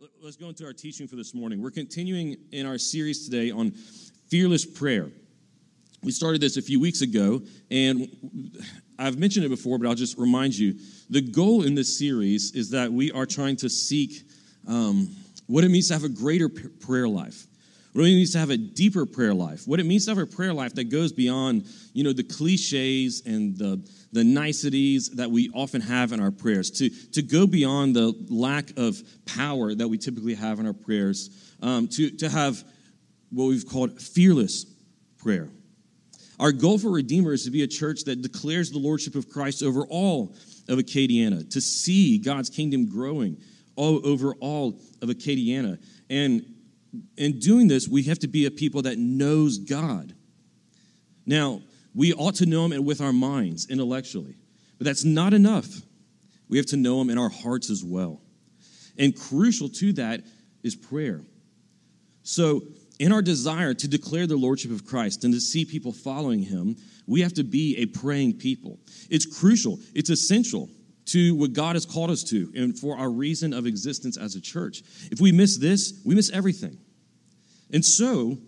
right, let's go into our teaching for this morning. We're continuing in our series today on fearless prayer. We started this a few weeks ago, and I've mentioned it before, but I'll just remind you. The goal in this series is that we are trying to seek um, what it means to have a greater prayer life what it means to have a deeper prayer life, what it means to have a prayer life that goes beyond, you know, the cliches and the, the niceties that we often have in our prayers, to, to go beyond the lack of power that we typically have in our prayers, um, to, to have what we've called fearless prayer. Our goal for Redeemer is to be a church that declares the lordship of Christ over all of Acadiana, to see God's kingdom growing all over all of Acadiana. And in doing this, we have to be a people that knows God. Now, we ought to know Him with our minds intellectually, but that's not enough. We have to know Him in our hearts as well. And crucial to that is prayer. So, in our desire to declare the Lordship of Christ and to see people following Him, we have to be a praying people. It's crucial, it's essential to what God has called us to and for our reason of existence as a church. If we miss this, we miss everything. And so,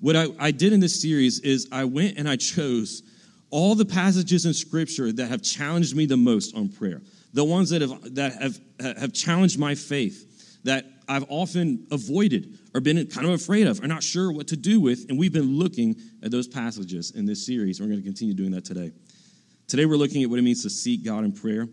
what I, I did in this series is I went and I chose all the passages in Scripture that have challenged me the most on prayer, the ones that have, that have, have challenged my faith, that I've often avoided or been kind of afraid of or not sure what to do with. And we've been looking at those passages in this series. We're going to continue doing that today. Today, we're looking at what it means to seek God in prayer.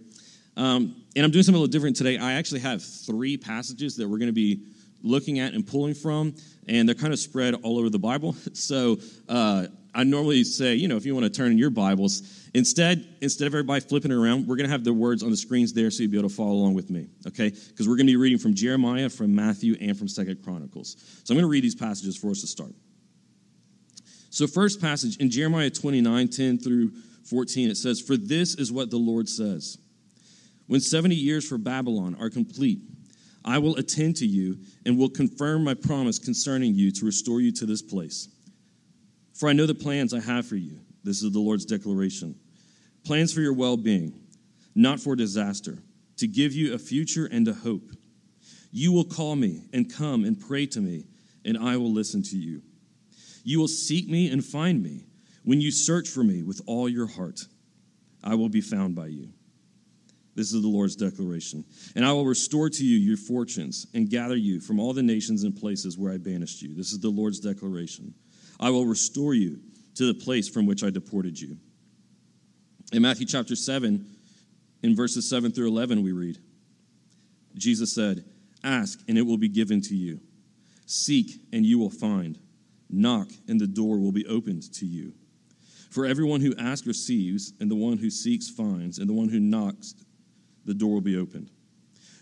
Um, and I'm doing something a little different today. I actually have three passages that we're going to be looking at and pulling from, and they're kind of spread all over the Bible. So uh, I normally say, you know, if you want to turn in your Bibles, instead, instead of everybody flipping around, we're going to have the words on the screens there so you'll be able to follow along with me, okay? Because we're going to be reading from Jeremiah, from Matthew, and from Second Chronicles. So I'm going to read these passages for us to start. So, first passage in Jeremiah 29 10 through 14, it says, For this is what the Lord says. When 70 years for Babylon are complete, I will attend to you and will confirm my promise concerning you to restore you to this place. For I know the plans I have for you. This is the Lord's declaration plans for your well being, not for disaster, to give you a future and a hope. You will call me and come and pray to me, and I will listen to you. You will seek me and find me when you search for me with all your heart. I will be found by you. This is the Lord's declaration. And I will restore to you your fortunes and gather you from all the nations and places where I banished you. This is the Lord's declaration. I will restore you to the place from which I deported you. In Matthew chapter 7, in verses 7 through 11, we read Jesus said, Ask, and it will be given to you. Seek, and you will find. Knock, and the door will be opened to you. For everyone who asks receives, and the one who seeks finds, and the one who knocks the door will be opened.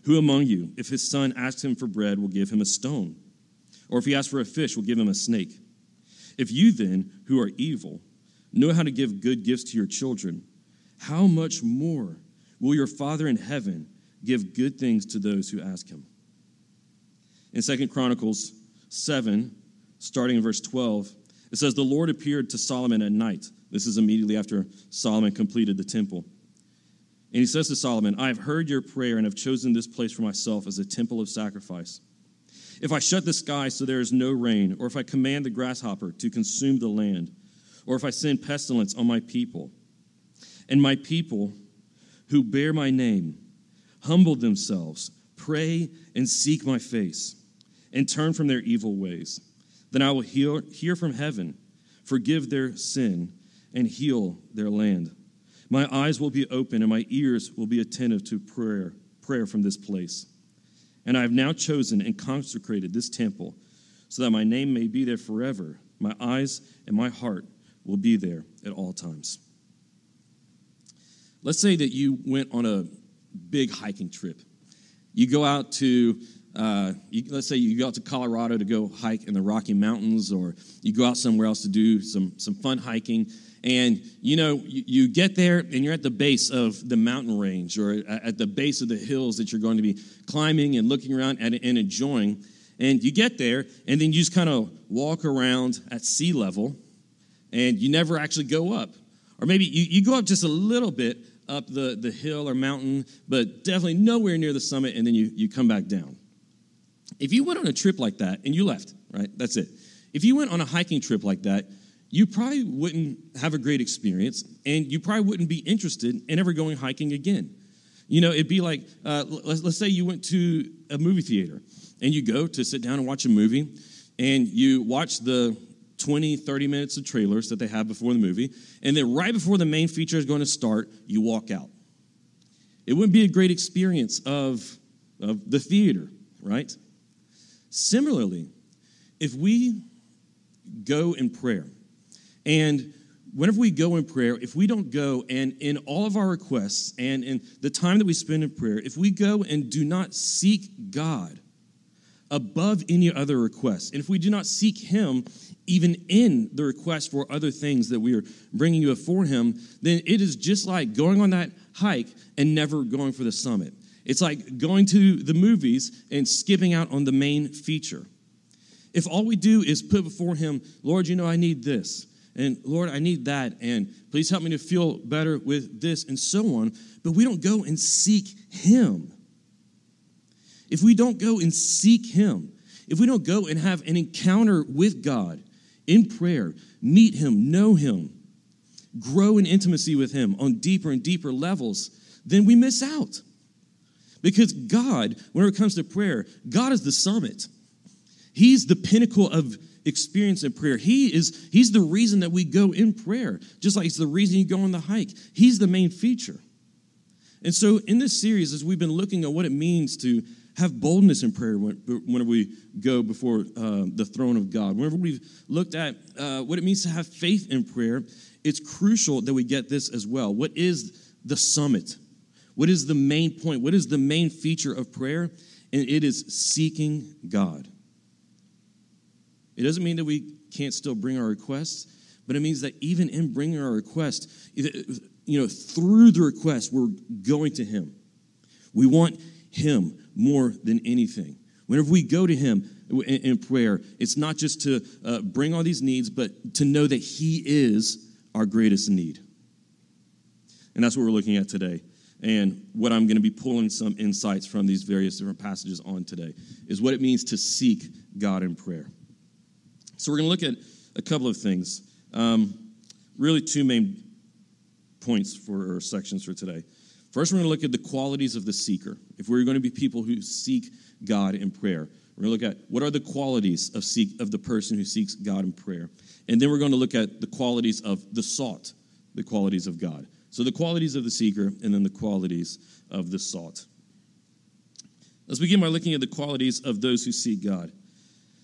Who among you, if his son asks him for bread, will give him a stone? Or if he asks for a fish, will give him a snake? If you then, who are evil, know how to give good gifts to your children, how much more will your Father in heaven give good things to those who ask him? In Second Chronicles 7, starting in verse 12, it says, The Lord appeared to Solomon at night. This is immediately after Solomon completed the temple. And he says to Solomon, I have heard your prayer and have chosen this place for myself as a temple of sacrifice. If I shut the sky so there is no rain, or if I command the grasshopper to consume the land, or if I send pestilence on my people, and my people who bear my name humble themselves, pray and seek my face, and turn from their evil ways, then I will hear, hear from heaven, forgive their sin, and heal their land. My eyes will be open and my ears will be attentive to prayer, prayer from this place. And I have now chosen and consecrated this temple so that my name may be there forever. My eyes and my heart will be there at all times. Let's say that you went on a big hiking trip. You go out to, uh, you, let's say you go out to Colorado to go hike in the Rocky Mountains, or you go out somewhere else to do some, some fun hiking, and you know, you, you, get there and you're at the base of the mountain range or at the base of the hills that you're going to be climbing and looking around and, and enjoying. And you get there and then you just kind of walk around at sea level and you never actually go up. Or maybe you, you go up just a little bit up the, the hill or mountain, but definitely nowhere near the summit, and then you, you come back down. If you went on a trip like that and you left, right? That's it. If you went on a hiking trip like that, you probably wouldn't have a great experience and you probably wouldn't be interested in ever going hiking again. You know, it'd be like, uh, let's, let's say you went to a movie theater and you go to sit down and watch a movie and you watch the 20, 30 minutes of trailers that they have before the movie, and then right before the main feature is going to start, you walk out. It wouldn't be a great experience of, of the theater, right? Similarly, if we go in prayer, and whenever we go in prayer, if we don't go and in all of our requests and in the time that we spend in prayer, if we go and do not seek God above any other request, and if we do not seek Him even in the request for other things that we are bringing you before Him, then it is just like going on that hike and never going for the summit. It's like going to the movies and skipping out on the main feature. If all we do is put before Him, Lord, you know, I need this, and Lord, I need that, and please help me to feel better with this, and so on, but we don't go and seek Him. If we don't go and seek Him, if we don't go and have an encounter with God in prayer, meet Him, know Him, grow in intimacy with Him on deeper and deeper levels, then we miss out. Because God, whenever it comes to prayer, God is the summit. He's the pinnacle of experience in prayer. He is He's the reason that we go in prayer, just like it's the reason you go on the hike. He's the main feature. And so, in this series, as we've been looking at what it means to have boldness in prayer whenever we go before uh, the throne of God. Whenever we've looked at uh, what it means to have faith in prayer, it's crucial that we get this as well. What is the summit? What is the main point? What is the main feature of prayer? And it is seeking God. It doesn't mean that we can't still bring our requests, but it means that even in bringing our request, you know, through the request, we're going to Him. We want Him more than anything. Whenever we go to Him in, prayer, it's not just to uh, bring all these needs, but to know that He is our greatest need. And that's what we're looking at today. And what I'm going to be pulling some insights from these various different passages on today is what it means to seek God in prayer. So we're going to look at a couple of things. Um, really, two main points for our sections for today. First, we're going to look at the qualities of the seeker. If we're going to be people who seek God in prayer, we're going to look at what are the qualities of seek of the person who seeks God in prayer, and then we're going to look at the qualities of the sought, the qualities of God. So the qualities of the seeker, and then the qualities of the sought. Let's begin by looking at the qualities of those who seek God.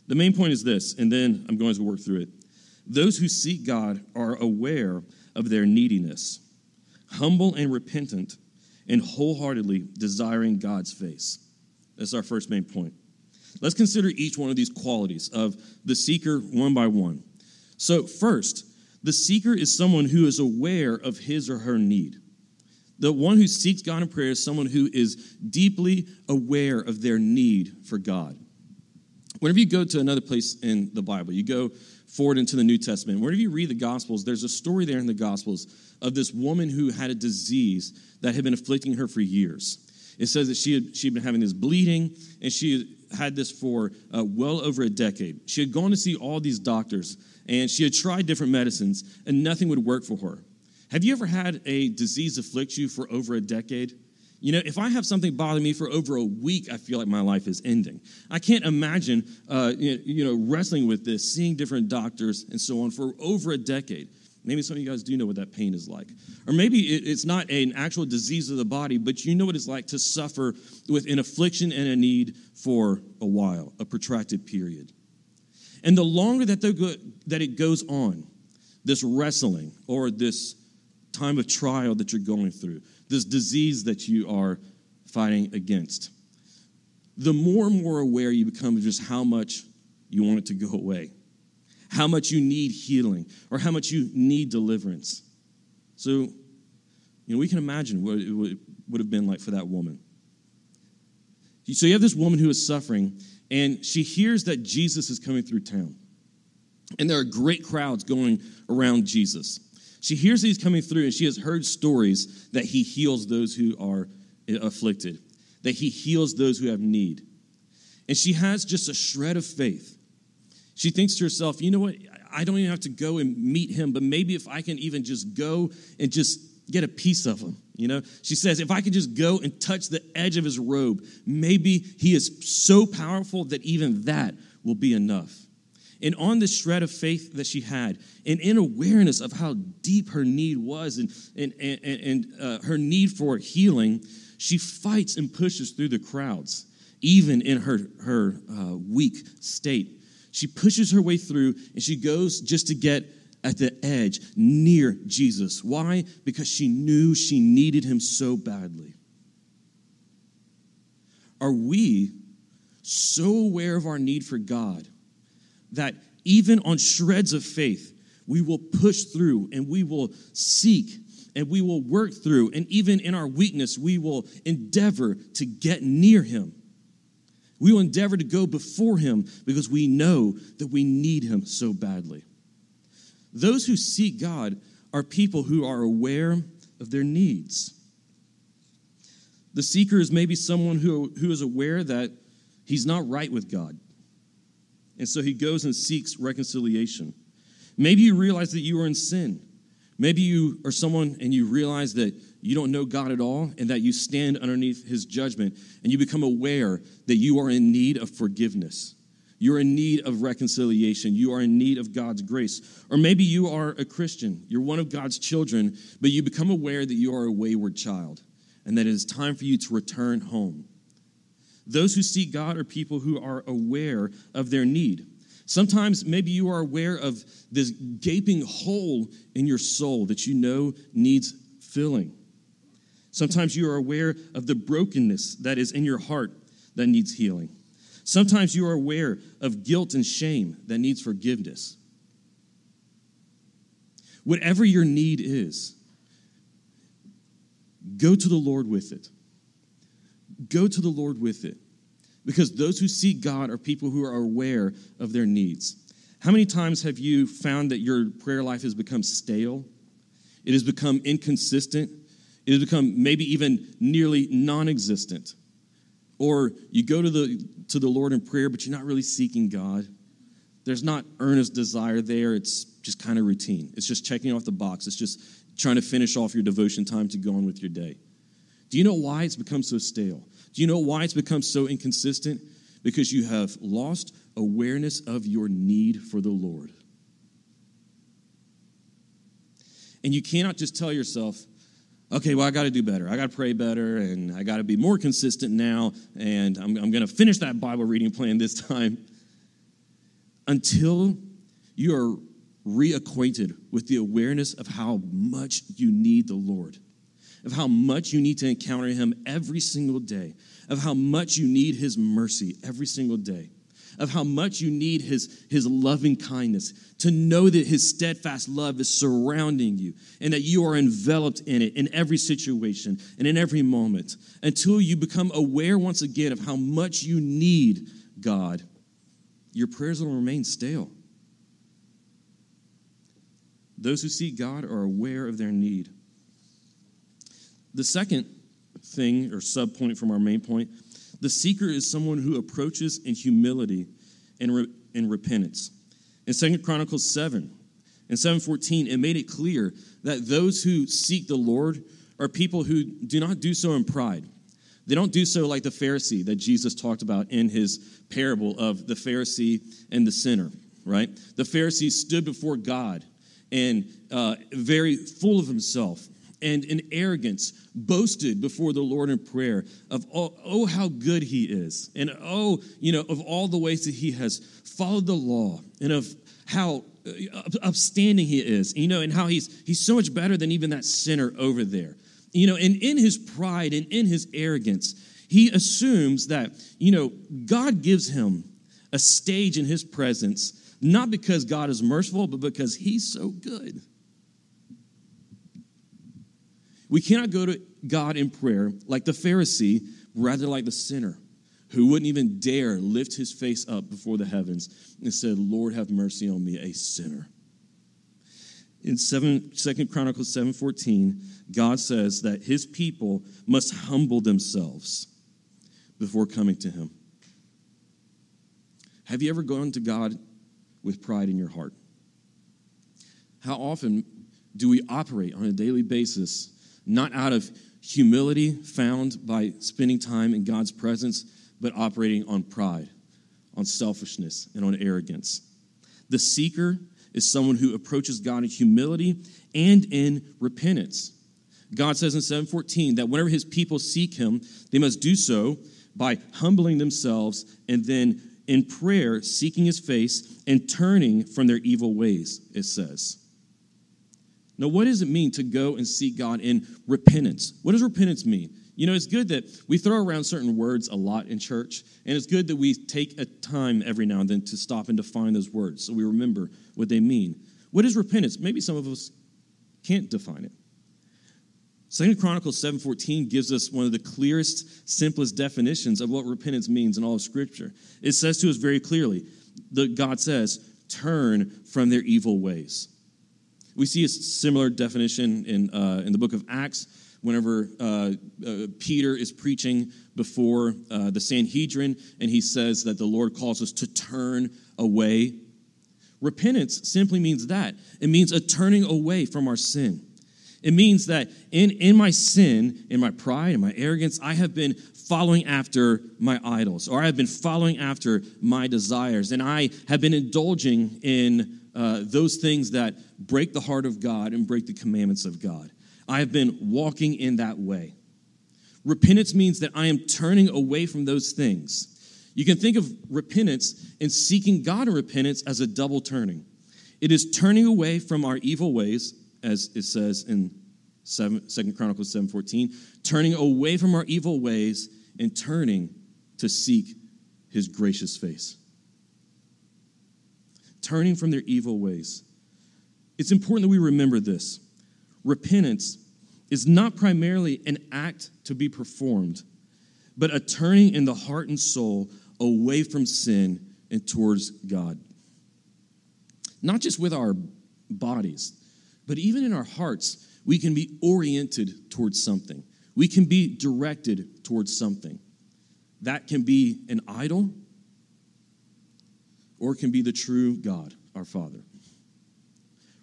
The main point is this, and then I'm going to work through it. Those who seek God are aware of their neediness, humble and repentant and wholeheartedly desiring God's face. That's our first main point. Let's consider each one of these qualities of the seeker one by one. So, first, the seeker is someone who is aware of his or her need. The one who seeks God in prayer is someone who is deeply aware of their need for God. Whenever you go to another place in the Bible, you go forward into the New Testament, whenever you read the Gospels, there's a story there in the Gospels of this woman who had a disease that had been afflicting her for years. It says that she had, she had been having this bleeding, and she had this for uh, well over a decade. She had gone to see all these doctors, and she had tried different medicines, and nothing would work for her. Have you ever had a disease afflict you for over a decade? You know, if I have something bother me for over a week, I feel like my life is ending. I can't imagine, uh, you know, wrestling with this, seeing different doctors and so on for over a decade. Maybe some of you guys do know what that pain is like. Or maybe it's not an actual disease of the body, but you know what it's like to suffer with an affliction and a need for a while, a protracted period. And the longer that, go, that it goes on, this wrestling or this time of trial that you're going through, this disease that you are fighting against, the more and more aware you become of just how much you want it to go away how much you need healing or how much you need deliverance. So, you know, we can imagine what it would have been like for that woman. So you have this woman who is suffering, and she hears that Jesus is coming through town. And there are great crowds going around Jesus. She hears he's coming through, and she has heard stories that he heals those who are eh, afflicted, that he heals those who have need. and she has just a shred of faith. She thinks to herself, you know what? I don't even have to go and meet him, but maybe if I can even just go and just get a piece of him, you know? She says, if I could just go and touch the edge of his robe, maybe he is so powerful that even that will be enough. And on this shred of faith that she had, and in awareness of how deep her need was and, and, and, and uh, her need for healing, she fights and pushes through the crowds, even in her, her uh, weak state. She pushes her way through and she goes just to get at the edge near Jesus. Why? Because she knew she needed him so badly. Are we so aware of our need for God that even on shreds of faith, we will push through and we will seek and we will work through, and even in our weakness, we will endeavor to get near Him. We will endeavor to go before Him because we know that we need Him so badly. Those who seek God are people who are aware of their needs. The seeker is maybe someone who, who is aware that he's not right with God. And so he goes and seeks reconciliation. Maybe you realize that you are in sin. Maybe you are someone and you realize that you don't know God at all and that you stand underneath his judgment and you become aware that you are in need of forgiveness. You're in need of reconciliation. You are in need of God's grace. Or maybe you are a Christian. You're one of God's children, but you become aware that you are a wayward child and that it is time for you to return home. Those who seek God are people who are aware of their need. Sometimes maybe you are aware of this gaping hole in your soul that you know needs filling. Sometimes you are aware of the brokenness that is in your heart that needs healing. Sometimes you are aware of guilt and shame that needs forgiveness. Whatever your need is, go to the Lord with it. Go to the Lord with it. Because those who seek God are people who are aware of their needs. How many times have you found that your prayer life has become stale? It has become inconsistent. It has become maybe even nearly non existent. Or you go to the, to the Lord in prayer, but you're not really seeking God. There's not earnest desire there. It's just kind of routine. It's just checking off the box. It's just trying to finish off your devotion time to go on with your day. Do you know why it's become so stale? Do you know why it's become so inconsistent? Because you have lost awareness of your need for the Lord. And you cannot just tell yourself, okay, well, I got to do better. I got to pray better, and I got to be more consistent now, and I'm, I'm going to finish that Bible reading plan this time. Until you are reacquainted with the awareness of how much you need the Lord of how much you need to encounter Him every single day, of how much you need His mercy every single day, of how much you need His, his loving kindness, to know that His steadfast love is surrounding you and that you are enveloped in it in every situation and in every moment until you become aware once again of how much you need God. Your prayers will remain stale. Those who seek God are aware of their need. The second thing or subpoint from our main point the seeker is someone who approaches in humility and, re- repentance. In Second Chronicles 7 and 714, it made it clear that those who seek the Lord are people who do not do so in pride. They don't do so like the Pharisee that Jesus talked about in his parable of the Pharisee and the sinner, right? The Pharisee stood before God and uh, very full of himself and in arrogance boasted before the Lord in prayer of, oh, oh, how good he is, and oh, you know, of all the ways that he has followed the law, and of how uh, upstanding he is, you know, and how he's, he's so much better than even that sinner over there. You know, and in his pride and in his arrogance, he assumes that, you know, God gives him a stage in his presence, not because God is merciful, but because he's so good. We cannot go to God in prayer like the Pharisee, rather like the sinner who wouldn't even dare lift his face up before the heavens and said, Lord, have mercy on me, a sinner. In 7, 2 Chronicles 7.14, God says that his people must humble themselves before coming to him. Have you ever gone to God with pride in your heart? How often do we operate on a daily basis, not out of humility found by spending time in God's presence, but operating on pride, on selfishness, and on arrogance? The seeker is someone who approaches God in humility and in repentance. God says in 7:14 that whenever his people seek him, they must do so by humbling themselves and then in prayer seeking his face and turning from their evil ways, it says. Now, what does it mean to go and seek God in repentance? What does repentance mean? You know, it's good that we throw around certain words a lot in church, and it's good that we take a time every now and then to stop and define those words so we remember what they mean. What is repentance? Maybe some of us can't define it. Second Chronicles 7:14 gives us one of the clearest, simplest definitions of what repentance means in all of Scripture. It says to us very clearly, that God says, turn from their evil ways. We see a similar definition in, uh, in the book of Acts whenever uh, uh, Peter is preaching before uh, the Sanhedrin and he says that the Lord calls us to turn away. Repentance simply means that it means a turning away from our sin. It means that in, in my sin, in my pride, in my arrogance, I have been following after my idols, or I have been following after my desires, and I have been indulging in uh, those things that break the heart of God and break the commandments of God. I have been walking in that way. Repentance means that I am turning away from those things. You can think of repentance and seeking God in repentance as a double turning. It is turning away from our evil ways, as it says in 7, 2 Chronicles 7.14, turning away from our evil ways and turning to seek his gracious face. Turning from their evil ways. It's important that we remember this repentance is not primarily an act to be performed, but a turning in the heart and soul away from sin and towards God. Not just with our bodies, but even in our hearts, we can be oriented towards something. We can be directed towards something. That can be an idol, or it can be the true God, our Father.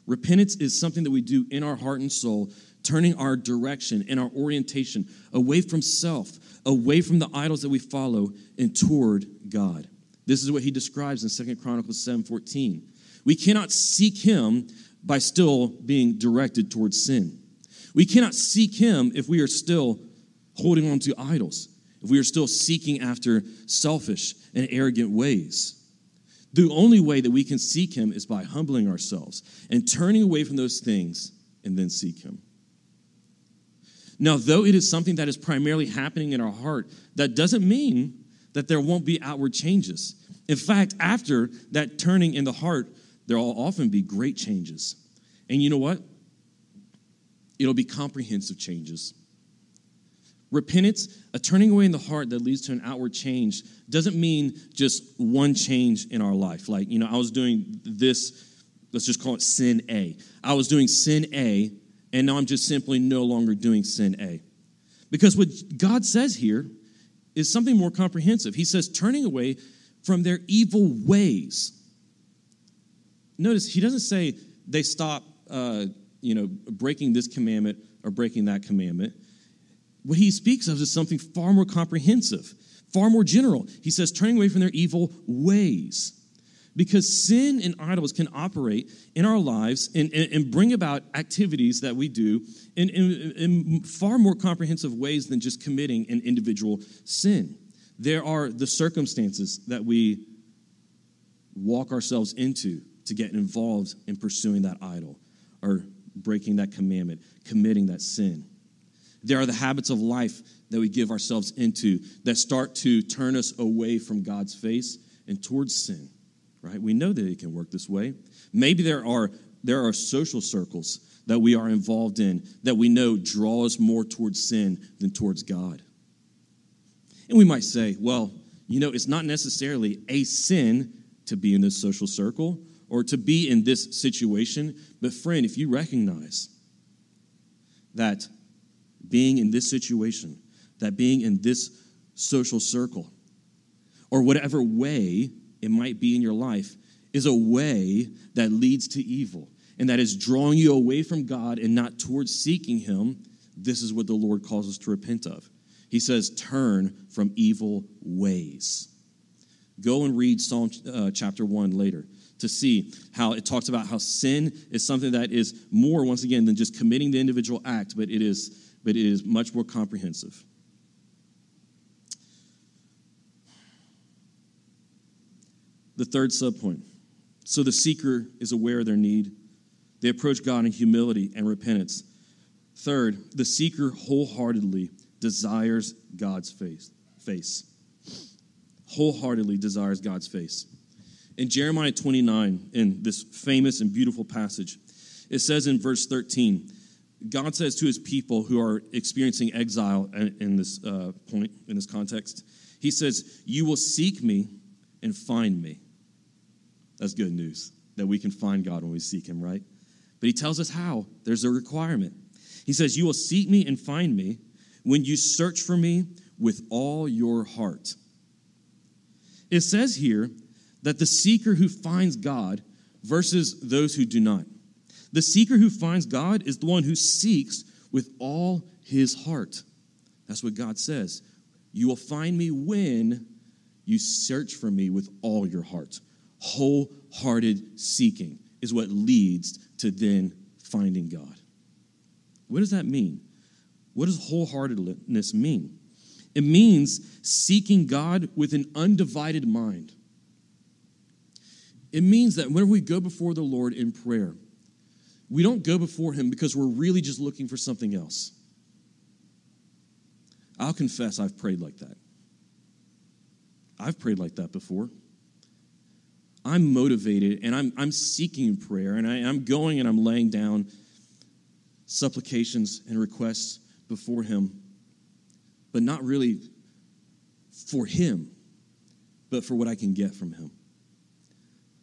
Repentance is something that we do in our heart and soul, turning our direction and our orientation away from self, away from the idols that we follow, and toward God. This is what he describes in Second Chronicles 7:14. We cannot seek him by still being directed towards sin. We cannot seek him if we are still holding on to idols, if we are still seeking after selfish and arrogant ways. The only way that we can seek Him is by humbling ourselves and turning away from those things and then seek Him. Now, though it is something that is primarily happening in our heart, that doesn't mean that there won't be outward changes. In fact, after that turning in the heart, there will often be great changes. And you know what? It'll be comprehensive changes. Repentance, a turning away in the heart that leads to an outward change, doesn't mean just one change in our life. Like, you know, I was doing this, let's just call it sin A. I was doing sin A, and now I'm just simply no longer doing sin A. Because what God says here is something more comprehensive. He says, turning away from their evil ways. Notice, he doesn't say they stop, uh, you know, breaking this commandment or breaking that commandment what he speaks of is something far more comprehensive, far more general. He says, turning away from their evil ways. Because sin and idols can operate in our lives and, and, and bring about activities that we do in, in, in far more comprehensive ways than just committing an individual sin. There are the circumstances that we walk ourselves into to get involved in pursuing that idol or breaking that commandment, committing that sin. There are the habits of life that we give ourselves into that start to turn us away from God's face and towards sin, right? We know that it can work this way. Maybe there are, there are social circles that we are involved in that we know draw us more towards sin than towards God. And we might say, well, you know, it's not necessarily a sin to be in this social circle or to be in this situation, but friend, if you recognize that being in this situation, that being in this social circle, or whatever way it might be in your life is a way that leads to evil and that is drawing you away from God and not towards seeking Him, this is what the Lord calls us to repent of. He says, Turn from evil ways. Go and read Psalm uh, chapter 1 later to see how it talks about how sin is something that is more, once again, than just committing the individual act, but it is, but it is much more comprehensive. The third subpoint. So the seeker is aware of their need. They approach God in humility and repentance. Third, the seeker wholeheartedly desires God's face. face. Wholeheartedly desires God's face. In Jeremiah 29, in this famous and beautiful passage, it says in verse 13, God says to his people who are experiencing exile in this uh, point, in this context, He says, You will seek me and find me. That's good news that we can find God when we seek Him, right? But He tells us how. There's a requirement. He says, You will seek me and find me when you search for me with all your heart. It says here that the seeker who finds God versus those who do not. The seeker who finds God is the one who seeks with all his heart. That's what God says. You will find me when you search for me with all your heart. Wholehearted seeking is what leads to then finding God. What does that mean? What does wholeheartedness mean? It means seeking God with an undivided mind. It means that whenever we go before the Lord in prayer, we don't go before Him because we're really just looking for something else. I'll confess I've prayed like that. I've prayed like that before. I'm motivated and I'm, I'm seeking prayer and I, I'm going and I'm laying down supplications and requests before Him, but not really for Him, but for what I can get from Him.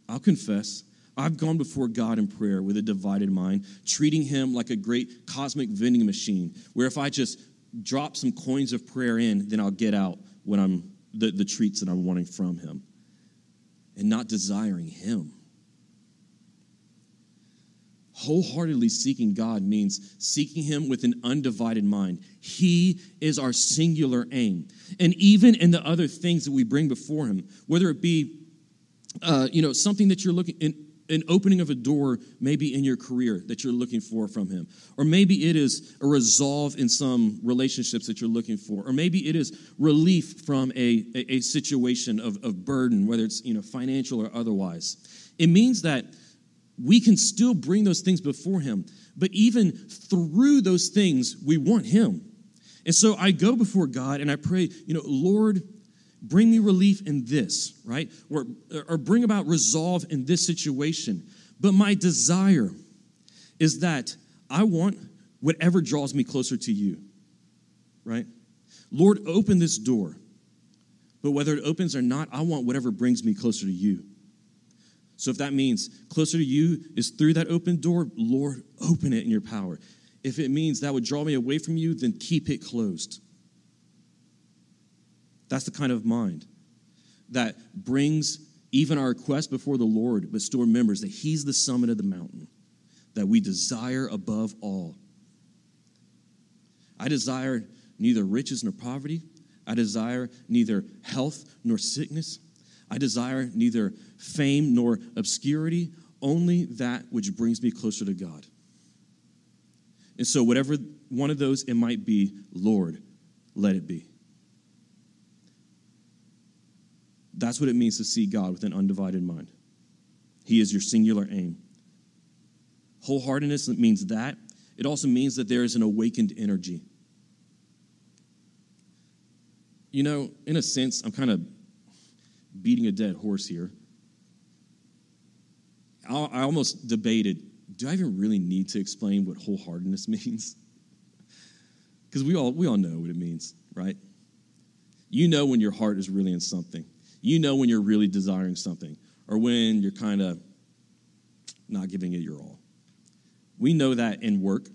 I'll confess, I've gone before God in prayer with a divided mind, treating Him like a great cosmic vending machine, where if I just drop some coins of prayer in, then I'll get out when I'm the, the treats that I'm wanting from Him and not desiring Him. Wholeheartedly seeking God means seeking Him with an undivided mind. He is our singular aim. And even in the other things that we bring before Him, whether it be uh, you know, something that you're looking in, an opening of a door maybe in your career that you're looking for from him. Or maybe it is a resolve in some relationships that you're looking for. Or maybe it is relief from a, a, a situation of, of burden whether it's you know financial or otherwise. It means that we can still bring those things before him but even through those things we want him. And so i go before god and i pray you know lord bring me relief in this, right? Or, or bring about resolve in this situation. But my desire is that I want whatever draws me closer to you, right? Lord, open this door. But whether it opens or not, I want whatever brings me closer to you. So if that means closer to you is through that open door, Lord, open it in your power. If it means that would draw me away from you, then keep it closed. That's the kind of mind that brings even our request before the Lord, but still remembers that He's the summit of the mountain that we desire above all. I desire neither riches nor poverty. I desire neither health nor sickness. I desire neither fame nor obscurity, only that which brings me closer to God. And so, whatever one of those it might be, Lord, let it be. That's what it means to see God with an undivided mind. He is your singular aim. Wholeheartedness means that. It also means that there is an awakened energy. You know, in a sense, I'm kind of beating a dead horse here. I almost debated do I even really need to explain what wholeheartedness means? Because we all, we all know what it means, right? You know when your heart is really in something. You know when you're really desiring something or when you're kind of not giving it your all. We know that in work.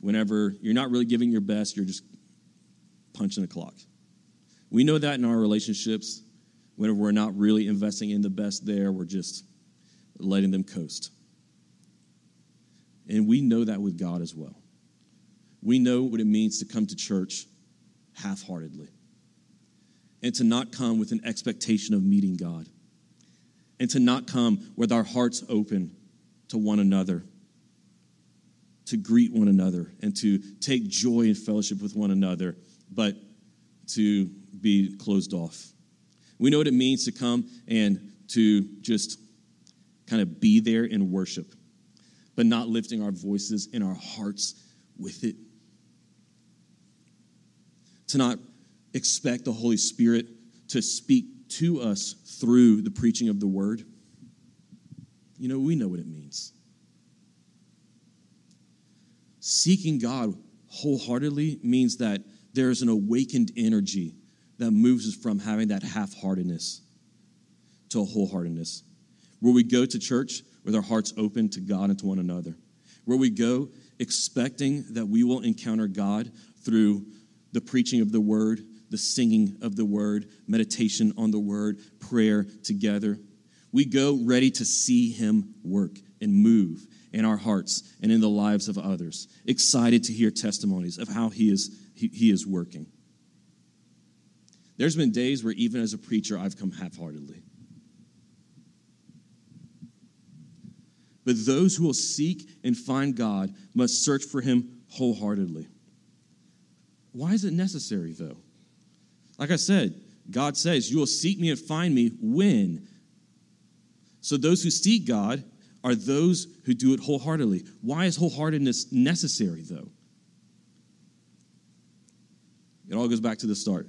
Whenever you're not really giving your best, you're just punching the clock. We know that in our relationships. whenever we're not really investing in the best there, we're just letting them coast. And we know that with God as well. We know what it means to come to church half heartedly and to not come with an expectation of meeting God and to not come with our hearts open to one another, to greet one another, and to take joy and fellowship with one another, but to be closed off. We know what it means to come and to just kind of be there in worship, but not lifting our voices in our hearts with it. To not expect the Holy Spirit to speak to us through the preaching of the word. You know, we know what it means. Seeking God wholeheartedly means that there is an awakened energy that moves us from having that half heartedness to a wholeheartedness. Where we go to church with our hearts open to God and to one another. Where we go expecting that we will encounter God through the preaching of the word, the singing of the word, meditation on the word, prayer together. We go ready to see him work and move in our hearts and in the lives of others, excited to hear testimonies of how he is, he, he is working. There's been days where, even as a preacher, I've come half heartedly. But those who will seek and find God must search for him wholeheartedly. Why is it necessary, though? Like I said, God says, You will seek me and find me when. So those who seek God are those who do it wholeheartedly. Why is wholeheartedness necessary, though? It all goes back to the start.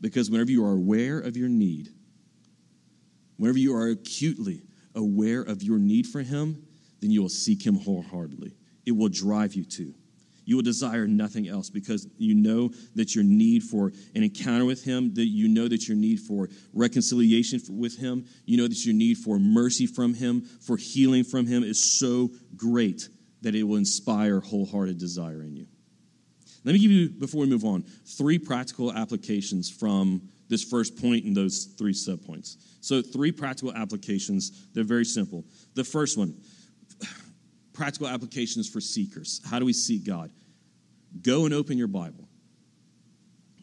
Because whenever you are aware of your need, whenever you are acutely aware of your need for Him, then you will seek Him wholeheartedly. It will drive you to. You will desire nothing else because you know that your need for an encounter with Him, that you know that your need for reconciliation with Him, you know that your need for mercy from Him, for healing from Him is so great that it will inspire wholehearted desire in you. Let me give you, before we move on, three practical applications from this first and those three subpoints. So, three practical applications. They're very simple. The first one practical applications for seekers. How do we seek God? Go and open your Bible.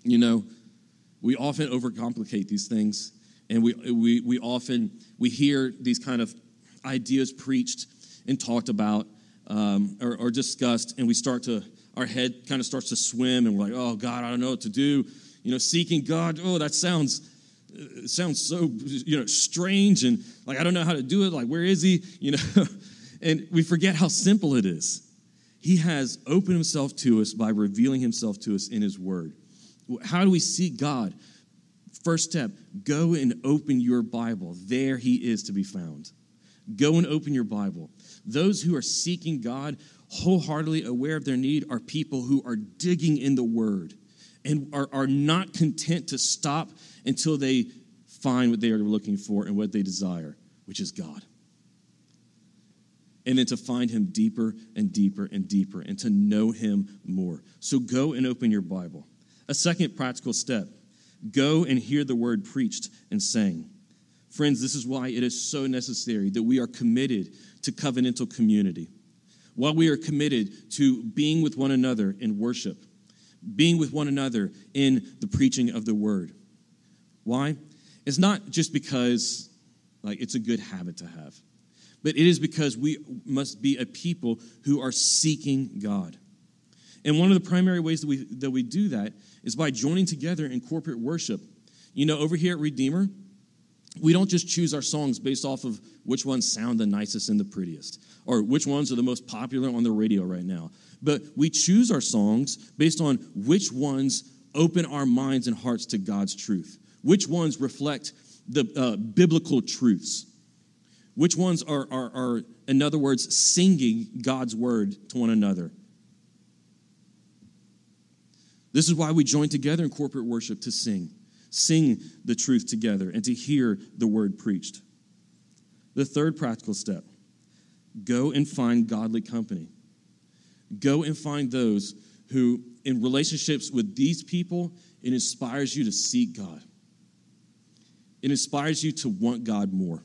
You know, we often overcomplicate these things, and we, we, we often we hear these kind of ideas preached and talked about um, or, or discussed, and we start to our head kind of starts to swim, and we're like, "Oh God, I don't know what to do." You know, seeking God. Oh, that sounds sounds so you know strange, and like I don't know how to do it. Like, where is He? You know. And we forget how simple it is. He has opened himself to us by revealing himself to us in his word. How do we seek God? First step go and open your Bible. There he is to be found. Go and open your Bible. Those who are seeking God, wholeheartedly aware of their need, are people who are digging in the word and are, are not content to stop until they find what they are looking for and what they desire, which is God and then to find him deeper and deeper and deeper and to know him more. So go and open your Bible. A second practical step go and hear the word preached and sang. Friends, this is why it is so necessary that we are committed to covenantal community. While we are committed to being with one another in worship, being with one another in the preaching of the word. Why? It's not just because like it's a good habit to have but it is because we must be a people who are seeking God. And one of the primary ways that we, that we do that is by joining together in corporate worship. You know, over here at Redeemer, we don't just choose our songs based off of which ones sound the nicest and the prettiest, or which ones are the most popular on the radio right now. But we choose our songs based on which ones open our minds and hearts to God's truth, which ones reflect the uh, biblical truths. Which ones are, are, are, in other words, singing God's word to one another? This is why we join together in corporate worship to sing, sing the truth together, and to hear the word preached. The third practical step go and find godly company. Go and find those who, in relationships with these people, it inspires you to seek God. it inspires you to want God more.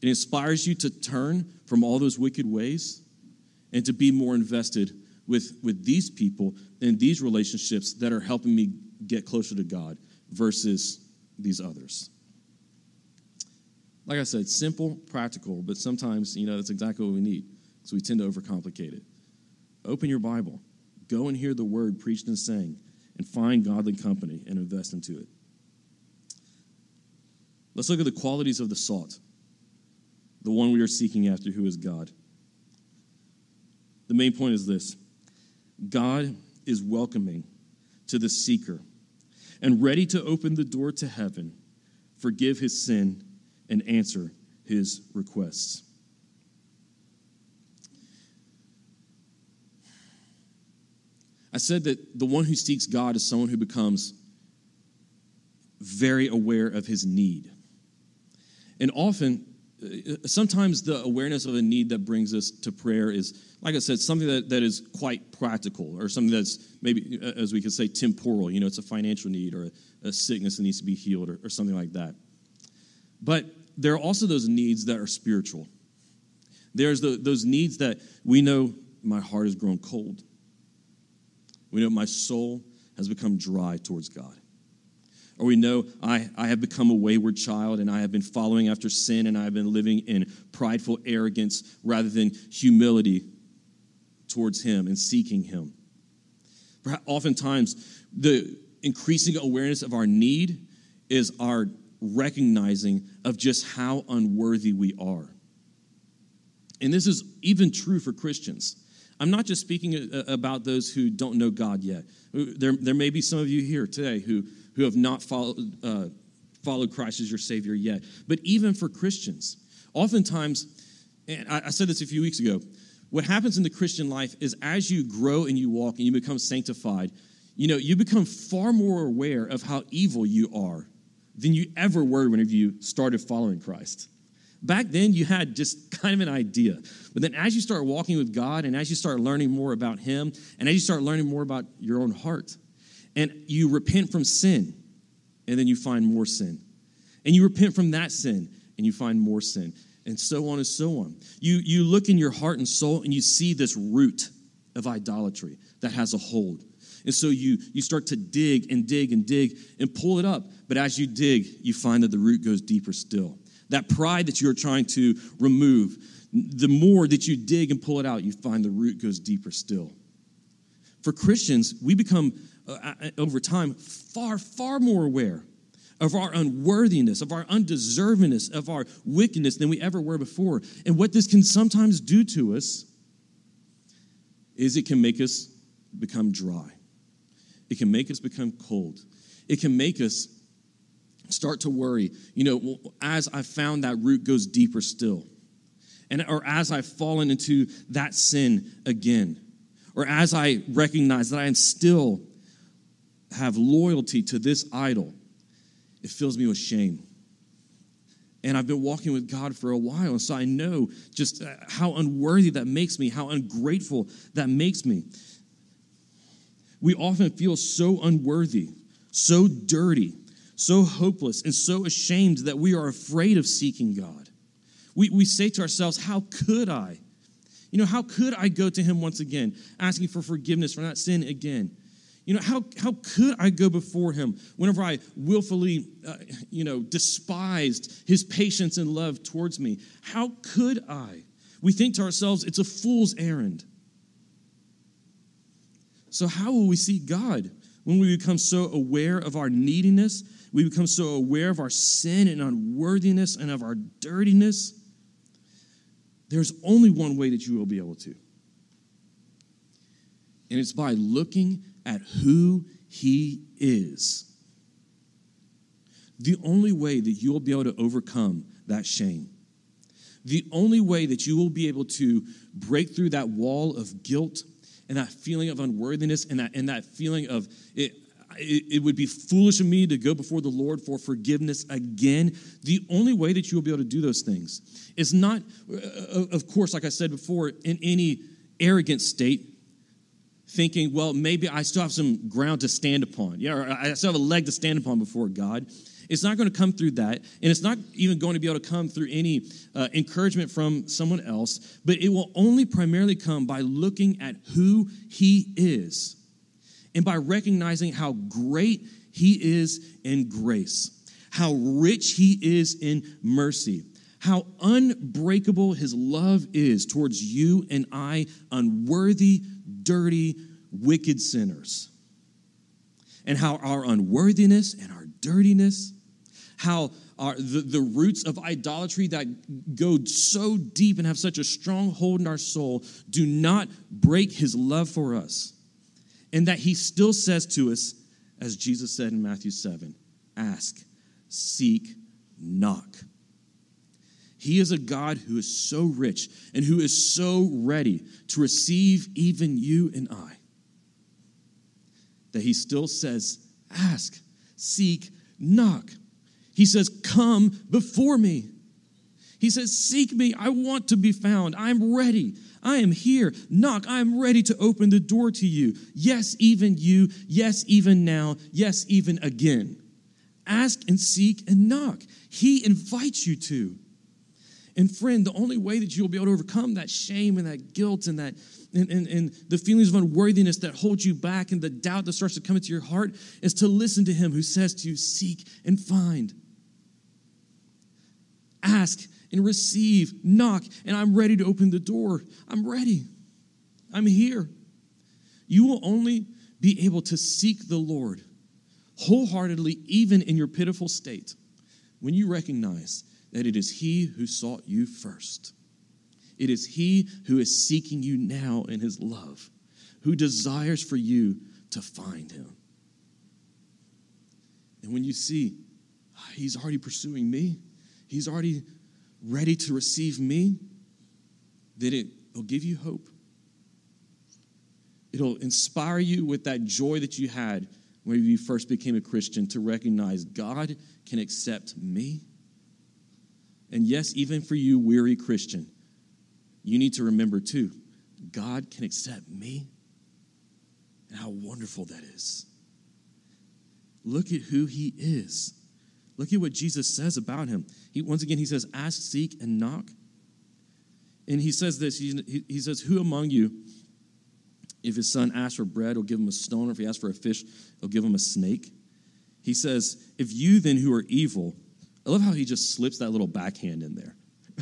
It inspires you to turn from all those wicked ways and to be more invested with, with these people and these relationships that are helping me get closer to God versus these others. Like I said, simple, practical, but sometimes, you know, that's exactly what we need. So we tend to overcomplicate it. Open your Bible, go and hear the word preached and sang, and find godly company and invest into it. Let's look at the qualities of the sought, the one we are seeking after, who is God. The main point is this God is welcoming to the seeker and ready to open the door to heaven, forgive his sin, and answer his requests. I said that the one who seeks God is someone who becomes very aware of his need. And often, sometimes the awareness of a need that brings us to prayer is, like I said, something that, that is quite practical or something that's maybe, uh, as we could say, temporal. You know, it's a financial need or a, a sickness that needs to be healed or, or something like that. But there are also those needs that are spiritual. There's the, those needs that we know my heart has grown cold. We know my soul has become dry towards God. Or we know I, I have become a wayward child and I have been following after sin and I have been living in prideful arrogance rather than humility towards Him and seeking Him. Oftentimes, the increasing awareness of our need is our recognizing of just how unworthy we are. And this is even true for Christians. I'm not just speaking about those who don't know God yet. There, there may be some of you here today who, who have not followed, uh, followed Christ as your Savior yet. But even for Christians, oftentimes, and I, I said this a few weeks ago, what happens in the Christian life is as you grow and you walk and you become sanctified, you know, you become far more aware of how evil you are than you ever were whenever you started following Christ. Back then, you had just kind of an idea. But then, as you start walking with God and as you start learning more about Him and as you start learning more about your own heart, and you repent from sin, and then you find more sin, and you repent from that sin, and you find more sin, and so on and so on. You, you look in your heart and soul and you see this root of idolatry that has a hold. And so you, you start to dig and dig and dig and pull it up. But as you dig, you find that the root goes deeper still. That pride that you're trying to remove, the more that you dig and pull it out, you find the root goes deeper still. For Christians, we become, uh, over time, far, far more aware of our unworthiness, of our undeservingness, of our wickedness than we ever were before. And what this can sometimes do to us is it can make us become dry. It can make us become cold. It can make us start to worry, you know, as I found that root goes deeper still. And or as I've fallen into that sin again. Or as I recognize that I am still have loyalty to this idol, it fills me with shame. And I've been walking with God for a while, and so I know just uh, how unworthy that makes me, how ungrateful that makes me. We often feel so unworthy, so dirty, so hopeless and so ashamed that we are afraid of seeking God. We, we say to ourselves, How could I? You know, how could I go to Him once again, asking for forgiveness for that sin again? You know, how, how could I go before Him whenever I willfully, uh, you know, despised His patience and love towards me? How could I? We think to ourselves, it's a fool's errand. So, how will we seek God when we become so aware of our neediness we become so aware of our sin and unworthiness and of our dirtiness. There's only one way that you will be able to. And it's by looking at who He is. The only way that you will be able to overcome that shame, the only way that you will be able to break through that wall of guilt and that feeling of unworthiness and that, and that feeling of it, it, it would be foolish of me to go before the Lord for forgiveness again. The only way that you will be able to do those things is not, uh, of course, like I said before, in any arrogant state, thinking, well, maybe I still have some ground to stand upon. Yeah, I still have a leg to stand upon before God. It's not going to come through that. And it's not even going to be able to come through any uh, encouragement from someone else, but it will only primarily come by looking at who He is and by recognizing how great He is in grace, how rich He is in mercy, how unbreakable His love is towards you and I, unworthy, dirty, wicked sinners and how our unworthiness and our dirtiness, how our, the, the roots of idolatry that go so deep and have such a strong hold in our soul do not break his love for us. And that he still says to us, as Jesus said in Matthew 7 ask, seek, knock. He is a God who is so rich and who is so ready to receive even you and I that he still says, Ask, seek, knock. He says, Come before me. He says, Seek me. I want to be found. I'm ready. I am here. Knock. I'm ready to open the door to you. Yes, even you. Yes, even now. Yes, even again. Ask and seek and knock. He invites you to. And friend, the only way that you'll be able to overcome that shame and that guilt and that and, and, and the feelings of unworthiness that hold you back and the doubt that starts to come into your heart is to listen to him who says to you, Seek and find. Ask and receive, knock, and I'm ready to open the door. I'm ready. I'm here. You will only be able to seek the Lord wholeheartedly, even in your pitiful state, when you recognize that it is He who sought you first. It is He who is seeking you now in His love, who desires for you to find Him. And when you see ah, He's already pursuing me, He's already ready to receive me, then it will give you hope. It'll inspire you with that joy that you had when you first became a Christian to recognize God can accept me. And yes, even for you, weary Christian, you need to remember too God can accept me. And how wonderful that is. Look at who he is. Look at what Jesus says about him. He, once again, he says, Ask, seek, and knock. And he says this he, he says, Who among you, if his son asks for bread, will give him a stone, or if he asks for a fish, he'll give him a snake? He says, If you then who are evil, I love how he just slips that little backhand in there.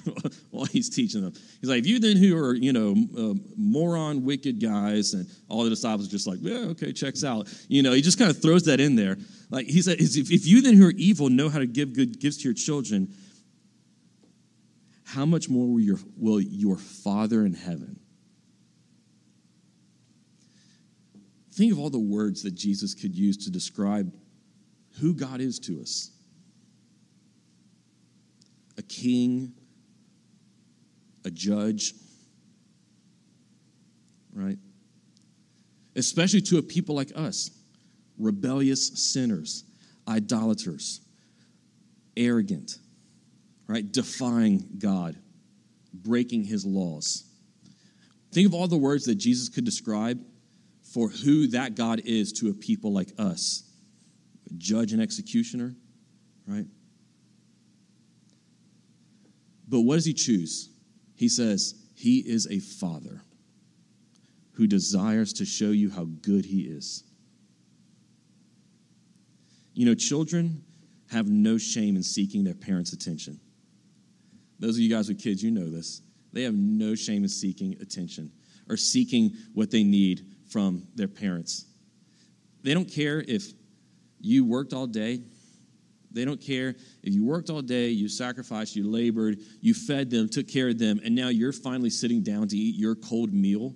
while he's teaching them. He's like, you then who are, you know, uh, moron, wicked guys, and all the disciples are just like, yeah, okay, checks out. You know, he just kind of throws that in there. Like he said, if, if you then who are evil know how to give good gifts to your children, how much more will your, will your Father in heaven? Think of all the words that Jesus could use to describe who God is to us a king, a judge, right? Especially to a people like us, rebellious sinners, idolaters, arrogant, right? Defying God, breaking his laws. Think of all the words that Jesus could describe for who that God is to a people like us judge and executioner, right? But what does he choose? He says, He is a father who desires to show you how good He is. You know, children have no shame in seeking their parents' attention. Those of you guys with kids, you know this. They have no shame in seeking attention or seeking what they need from their parents. They don't care if you worked all day they don't care if you worked all day, you sacrificed, you labored, you fed them, took care of them, and now you're finally sitting down to eat your cold meal.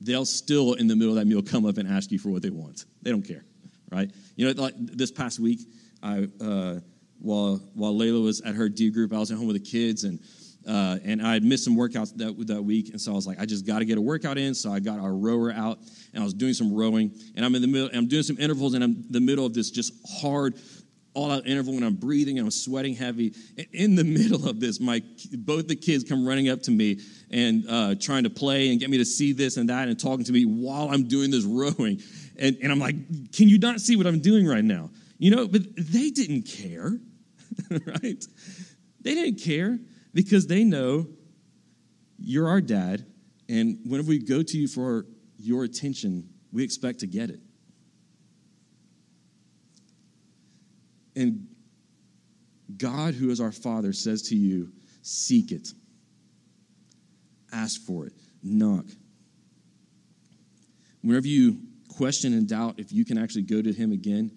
They'll still, in the middle of that meal, come up and ask you for what they want. They don't care, right? You know, like this past week, I uh, while while Layla was at her D group, I was at home with the kids, and uh, and I had missed some workouts that that week, and so I was like, I just got to get a workout in. So I got our rower out, and I was doing some rowing, and I'm in the middle, I'm doing some intervals, and I'm in the middle of this just hard all out interval when I'm breathing and I'm sweating heavy. In the middle of this, my both the kids come running up to me and uh, trying to play and get me to see this and that and talking to me while I'm doing this rowing. And, and I'm like, can you not see what I'm doing right now? You know, but they didn't care, right? They didn't care because they know you're our dad, and whenever we go to you for your attention, we expect to get it. And God, who is our Father, says to you, Seek it, ask for it, knock. Whenever you question and doubt if you can actually go to Him again,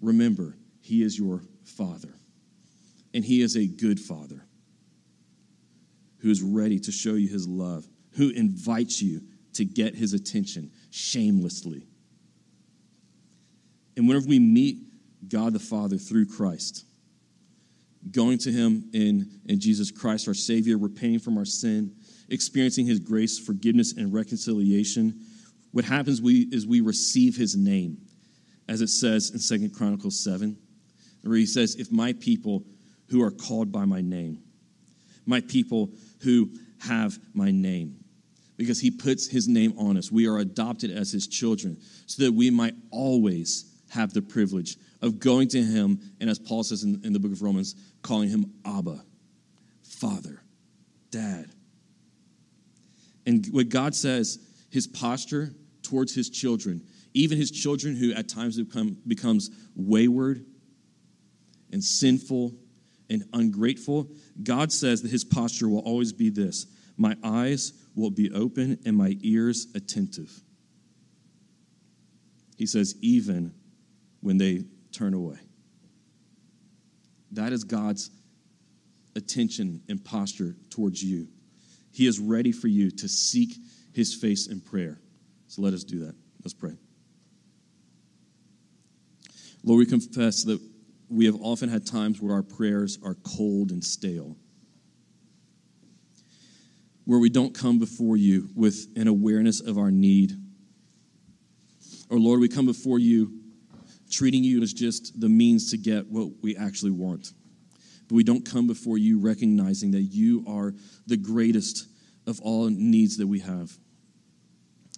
remember, He is your Father. And He is a good Father who is ready to show you His love, who invites you to get His attention shamelessly. And whenever we meet God the Father through Christ, going to Him in, in Jesus Christ, our Savior, repenting from our sin, experiencing His grace, forgiveness, and reconciliation, what happens we, is we receive His name, as it says in Second Chronicles 7, where He says, If my people who are called by my name, my people who have my name, because He puts His name on us, we are adopted as His children, so that we might always have the privilege of going to him, and as Paul says in, in the book of Romans, calling him Abba, Father, Dad. And what God says, his posture towards his children, even his children who at times become becomes wayward and sinful and ungrateful, God says that his posture will always be this My eyes will be open and my ears attentive. He says, even when they turn away. That is God's attention and posture towards you. He is ready for you to seek his face in prayer. So let us do that. Let's pray. Lord, we confess that we have often had times where our prayers are cold and stale, where we don't come before you with an awareness of our need. Or, Lord, we come before you treating you as just the means to get what we actually want. But we don't come before you recognizing that you are the greatest of all needs that we have.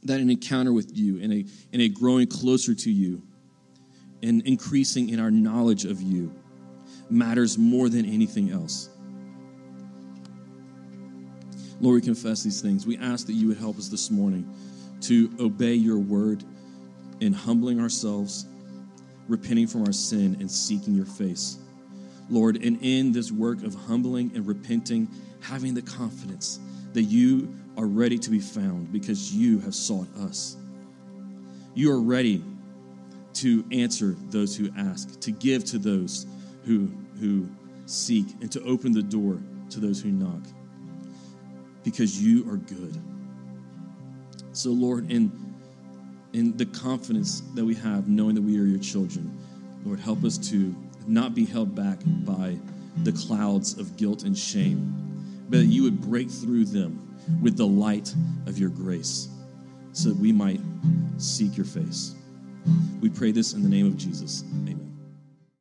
That an encounter with you and a, and a growing closer to you and increasing in our knowledge of you matters more than anything else. Lord, we confess these things. We ask that you would help us this morning to obey your word in humbling ourselves repenting from our sin and seeking your face. Lord, and in this work of humbling and repenting, having the confidence that you are ready to be found because you have sought us. You are ready to answer those who ask, to give to those who, who seek, and to open the door to those who knock because you are good. So, Lord, in in the confidence that we have knowing that we are your children. Lord, help us to not be held back by the clouds of guilt and shame, but that you would break through them with the light of your grace so that we might seek your face. We pray this in the name of Jesus. Amen.